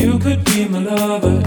You could be my lover.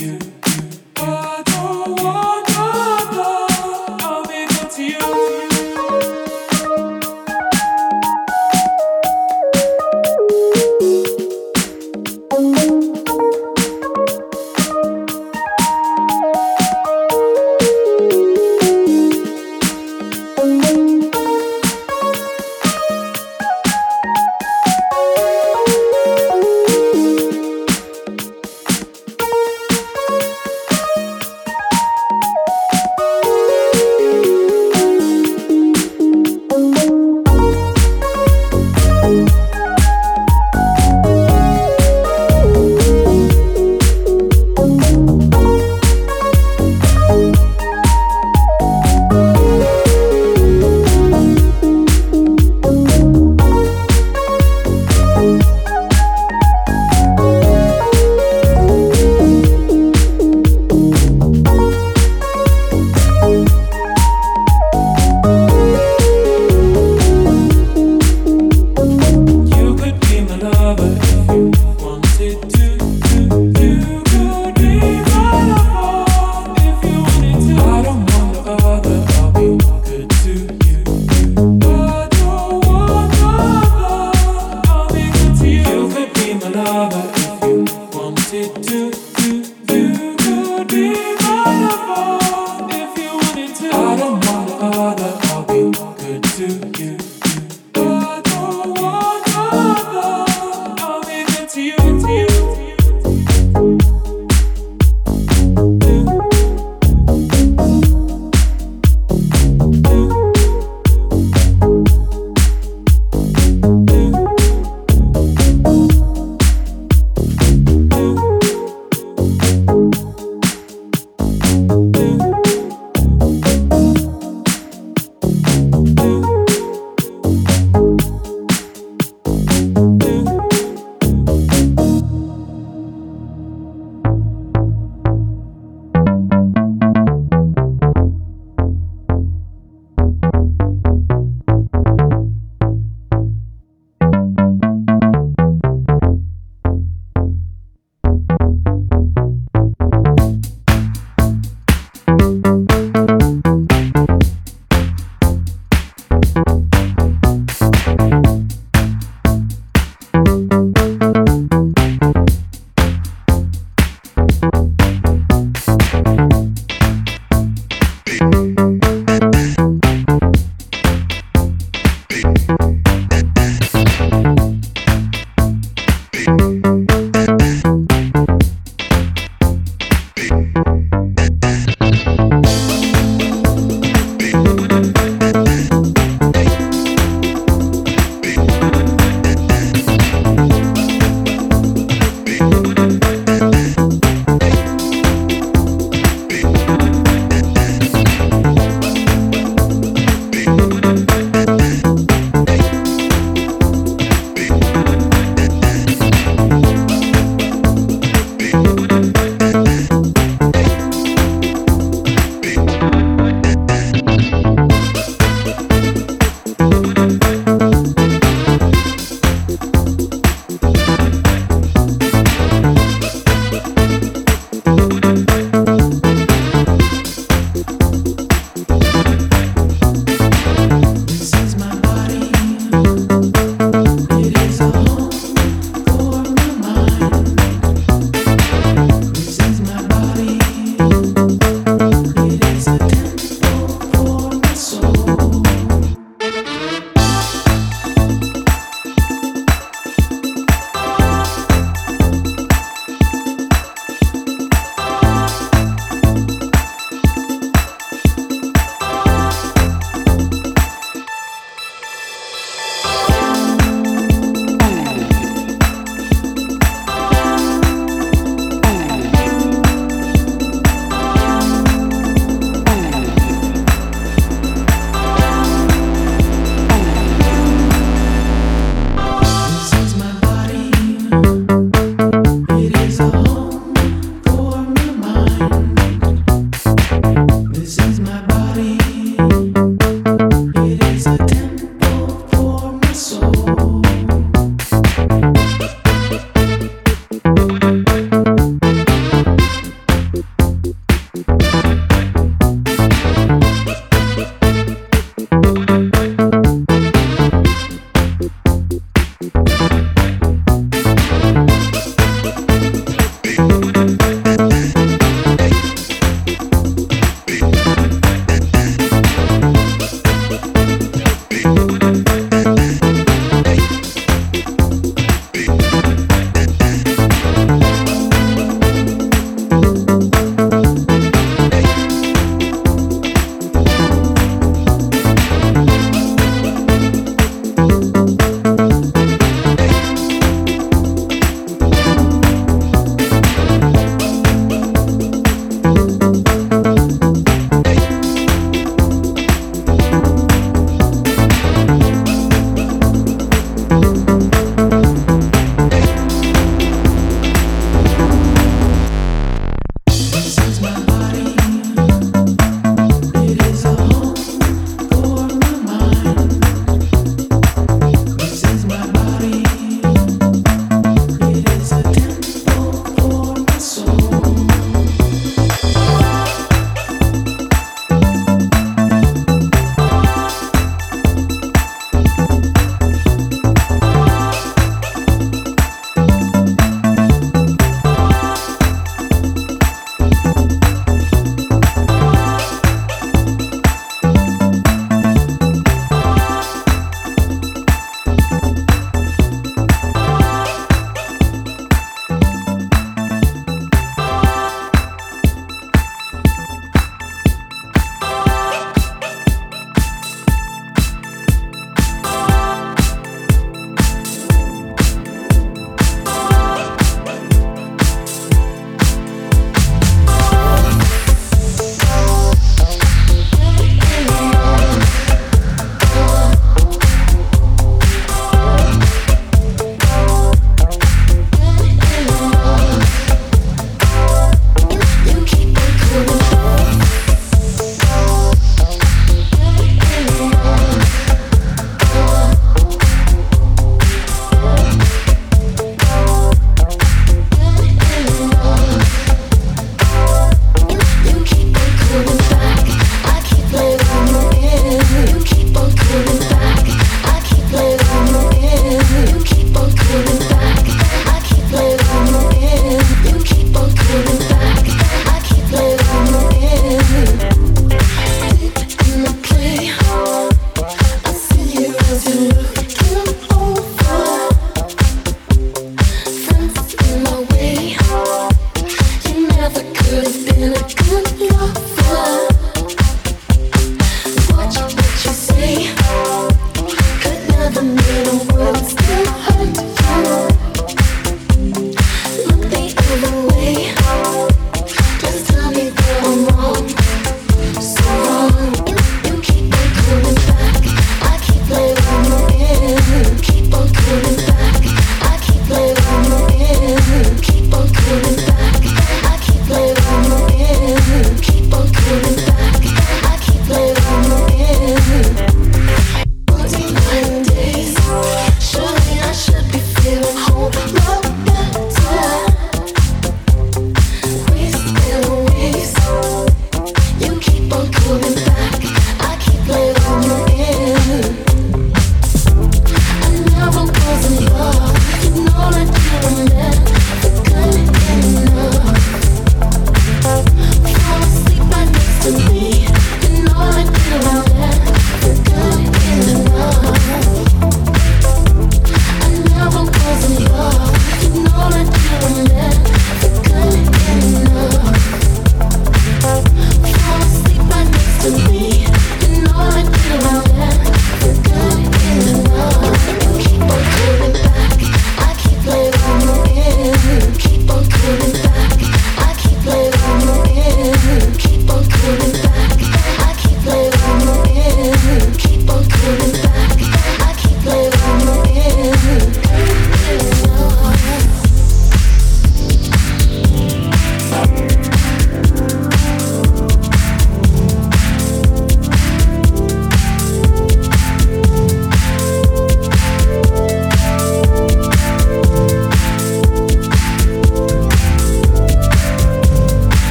You.